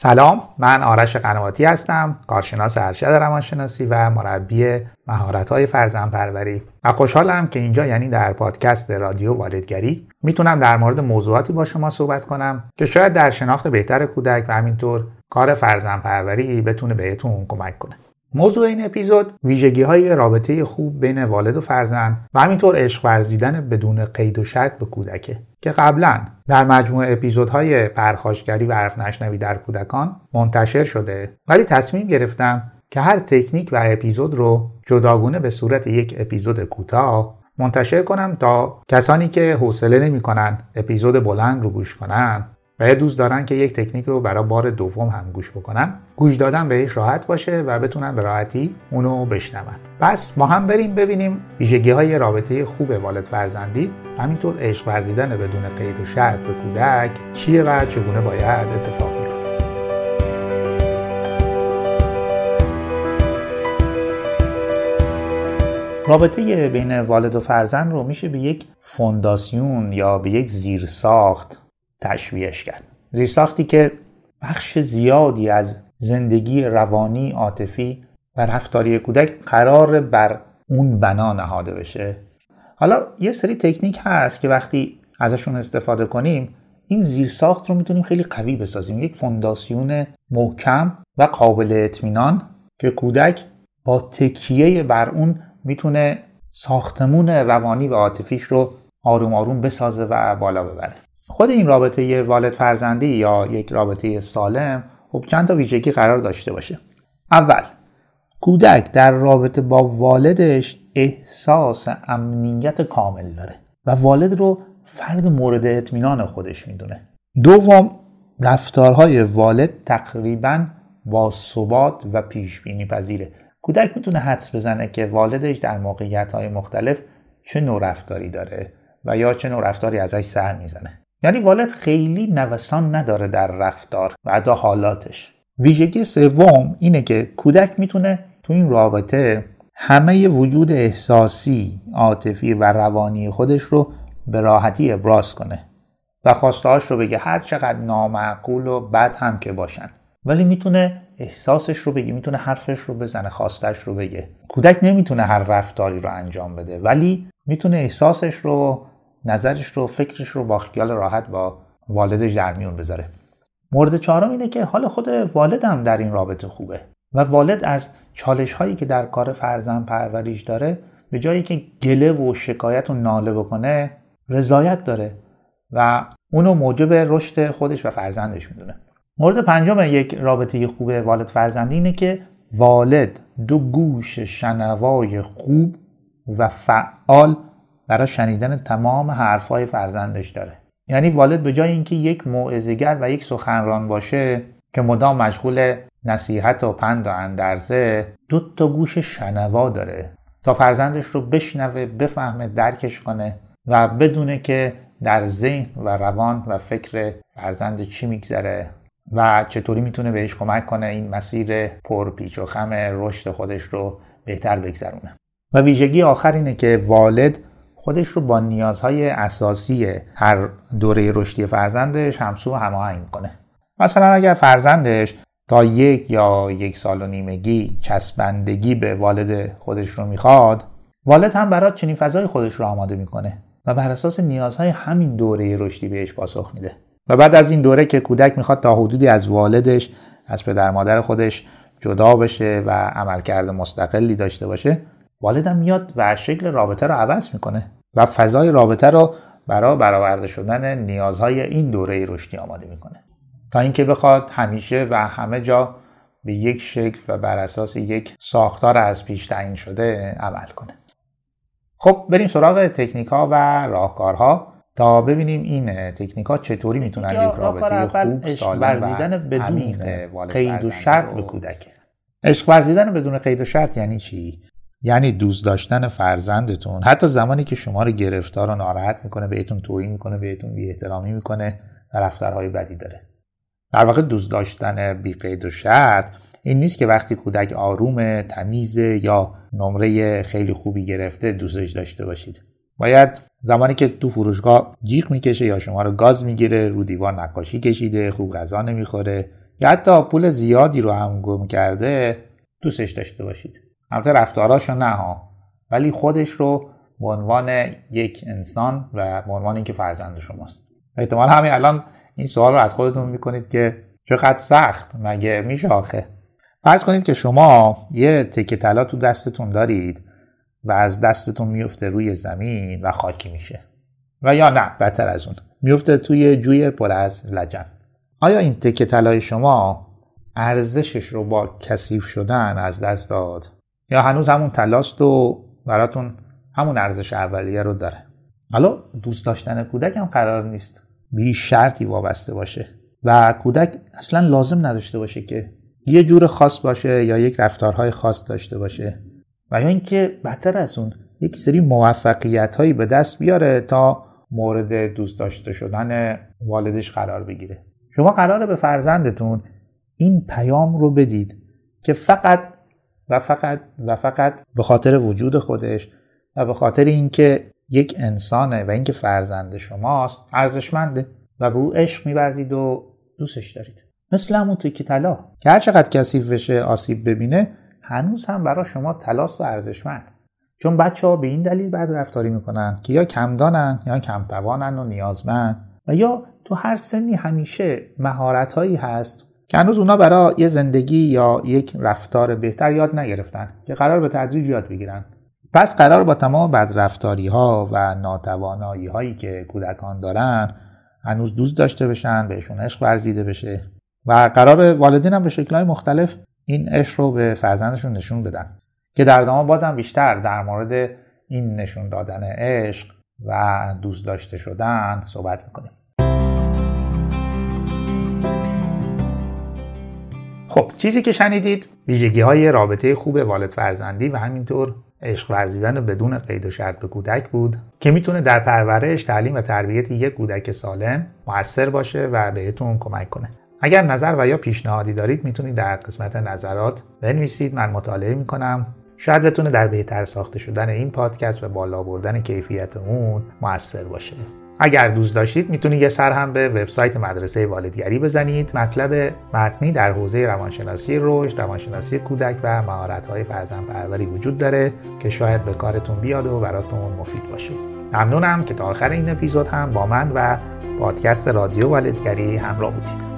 سلام من آرش قنواتی هستم کارشناس ارشد روانشناسی و مربی مهارت‌های فرزند پروری و خوشحالم که اینجا یعنی در پادکست رادیو والدگری می‌تونم در مورد موضوعاتی با شما صحبت کنم که شاید در شناخت بهتر کودک و همینطور کار فرزند پروری بتونه بهتون کمک کنه. موضوع این اپیزود ویژگی های رابطه خوب بین والد و فرزند و همینطور عشق ورزیدن بدون قید و شرط به کودکه که قبلا در مجموعه اپیزودهای پرخاشگری و حرف نشنوی در کودکان منتشر شده. ولی تصمیم گرفتم که هر تکنیک و اپیزود رو جداگونه به صورت یک اپیزود کوتاه منتشر کنم تا کسانی که حوصله نمی‌کنن اپیزود بلند رو گوش کنن. و دوست دارن که یک تکنیک رو برای بار دوم هم گوش بکنن. گوش دادن بهش راحت باشه و بتونن به راحتی اونو بشنون. پس ما هم بریم ببینیم ویژگی های رابطه خوب والد فرزندی همینطور عشق ورزیدن بدون قید و شرط به کودک چیه و چگونه باید اتفاق بیفته. رابطه بین والد و فرزند رو میشه به یک فونداسیون یا به یک زیرساخت تشویهش کرد. زیرساختی که بخش زیادی از زندگی روانی عاطفی و رفتاری کودک قرار بر اون بنا نهاده بشه. حالا یه سری تکنیک هست که وقتی ازشون استفاده کنیم این زیرساخت رو می‌تونیم خیلی قوی بسازیم. یک فونداسیون محکم و قابل اطمینان که کودک با تکیه بر اون می‌تونه ساختمون روانی و عاطفیش رو آروم آروم بسازه و بالا ببره. خود این رابطه والد فرزندی یا یک رابطه سالم خب چند تا ویژگی قرار داشته باشه. اول کودک در رابطه با والدش احساس امنیت کامل داره و والد رو فرد مورد اطمینان خودش می‌دونه. دوم رفتارهای والد تقریبا با ثبات و پیش بینی پذیره. کودک می‌تونه حدس بزنه که والدش در موقعیت های مختلف چه نوع رفتاری داره و یا چه نوع رفتاری ازش سر می‌زنه. یعنی والد خیلی نوسان نداره در رفتار و ادا حالاتش. ویژگی سوم اینه که کودک می‌تونه تو این رابطه همه وجود احساسی، عاطفی و روانی خودش رو به راحتی ابراز کنه و خواستهاش رو بگه هر چقدر نامعقول و بد هم که باشن. ولی می‌تونه احساسش رو بگه می‌تونه حرفش رو بزنه خواستش رو بگه. کودک نمی‌تونه هر رفتاری رو انجام بده ولی می‌تونه احساسش رو نظرش رو فکرش رو با خیال راحت با والدش در میون بذاره. مورد چهارم اینه که حال خود والدم در این رابطه خوبه و والد از چالش هایی که در کار فرزند پروریش داره به جایی که گله و شکایت و ناله بکنه رضایت داره و اونو موجب رشد خودش و فرزندش می‌دونه. مورد پنجم یک رابطه خوب والد فرزندی اینه که والد دو گوش شنوای خوب و فعال برای شنیدن تمام حرفهای فرزندش داره. یعنی والد به جای اینکه یک موعظه‌گر و یک سخنران باشه که مدام مشغول نصیحت و پند و اندرزه دو تا گوش شنوا داره تا فرزندش رو بشنوه بفهمه درکش کنه و بدونه که در ذهن و روان و فکر فرزند چی میگذره و چطوری می‌تونه بهش کمک کنه این مسیر پرپیچ و خم رشد خودش رو بهتر بگذرونه. و ویژگی آخر اینه که والد خودش رو با نیازهای اساسی هر دوره رشدی فرزندش همسو هماهنگ می‌کنه. مثلا اگر فرزندش تا یک یا یک سال و نیمگی چسبندگی به والد خودش رو می‌خواد والد هم برای چنین فضای خودش رو آماده می‌کنه و بر اساس نیازهای همین دوره رشدی بهش پاسخ میده. و بعد از این دوره که کودک می‌خواد تا حدودی از والدش از پدر مادر خودش جدا بشه و عملکرد مستقلی داشته باشه والدم میاد و شکل رابطه رو عوض می‌کنه و فضای رابطه رو برای برآورده شدن نیازهای این دوره رشدی آماده می‌کنه. تا اینکه بخواد همیشه و همه جا به یک شکل و بر اساس یک ساختار از پیش تعیین شده عمل کنه. خب بریم سراغ تکنیک ها و راهکارها. تا ببینیم این تکنیک ها چطوری می‌تونن یک رابطه خوب سالم ورزیدن بدون قید و شرط به کودک عشق ورزیدن بدون قید و شرط یعنی چی؟ یعنی دوست داشتن فرزندتون. حتی زمانی که شما رو گرفتار و ناراحت می‌کنه بهتون توهین می‌کنه بهتون بی احترامی می‌کنه و رفتارهای بدی داره. در واقع دوست داشتن بی قید و شرط این نیست که وقتی کودک آروم تمیز یا نمره خیلی خوبی گرفته دوستش داشته باشید. باید زمانی که تو فروشگاه جیغ می‌کشه یا شما رو گاز می‌گیره رو دیوار نقاشی کشیده خوب غذا نمی‌خوره یا حتی پول زیادی رو هم گم کرده دوستش داشته باشید. البته رفتاراشو نه ها. ولی خودش رو به عنوان یک انسان و به عنوان اینکه فرزند شماست. احتمال همین الان این سوال رو از خودتون می‌کنید که چقدر سخت؟ مگه میشه آخه؟ فرض کنید که شما یه تکه طلا تو دستتون دارید و از دستتون میفته روی زمین و خاکی میشه. و یا نه بدتر از اون. میفته توی جوی پر از لجن. آیا این تکه طلای شما ارزشش رو با کثیف شدن از دست داد؟ یا هنوز همون تلاست و براتون همون ارزش اولیه رو داره. حالا دوست داشتن کودک هم قرار نیست به شرطی وابسته باشه و کودک اصلا لازم نداشته باشه که یه جور خاص باشه یا یک رفتارهای خاص داشته باشه و یا اینکه بدتر از اون یک سری موفقیت هایی به دست بیاره تا مورد دوست داشته شدن والدش قرار بگیره. شما قراره به فرزندتون این پیام رو بدید که فقط و فقط و فقط به خاطر وجود خودش و به خاطر اینکه یک انسانه و اینکه فرزند شماست ارزشمنده و به او عشق میورزید و دوستش دارید. مثل همون تکی طلا. که هر چقدر کثیف بشه آسیب ببینه هنوز هم برای شما تلاست و ارزشمند. چون بچه ها به این دلیل بد رفتاری می‌کنن که یا کمدانن یا کمتوانن و نیازمند. و یا تو هر سنی همیشه مهارت هایی هست که هنوز اونا برای یه زندگی یا یک رفتار بهتر یاد نگرفتن که قرار به تدریج یاد بگیرن. پس قرار با تمام بدرفتاری ها و ناتوانایی هایی که کودکان دارن هنوز دوست داشته بشن بهشون عشق ورزیده بشه و قرار والدین هم به شکلهای مختلف این عشق رو به فرزندشون نشون بدن. که در ادامه بازم بیشتر در مورد این نشون دادن عشق و دوست داشته شدن صحبت می‌کنیم. خب چیزی که شنیدید ویژگی های رابطه خوب والد فرزندی و همینطور عشق ورزیدن بدون قید و شرط به کودک بود که می‌تونه در پرورش تعلیم و تربیت یک کودک سالم موثر باشه و بهتون کمک کنه. اگر نظر و یا پیشنهادی دارید می‌تونید در قسمت نظرات بنویسید. من مطالعه می‌کنم. شاید بتونه در بهتر ساخته شدن این پادکست و بالا بردن کیفیت اون موثر باشه. اگر دوست داشتید می‌تونید یه سر هم به وبسایت مدرسه والدگری بزنید. مطلب متنی در حوزه روانشناسی رشد روانشناسی کودک و مهارت‌های فرزندپروری وجود داره که شاید به کارتون بیاد و براتون مفید باشه. ممنونم که تا آخر این اپیزود هم با من و پادکست رادیو والدگری همراه بودید.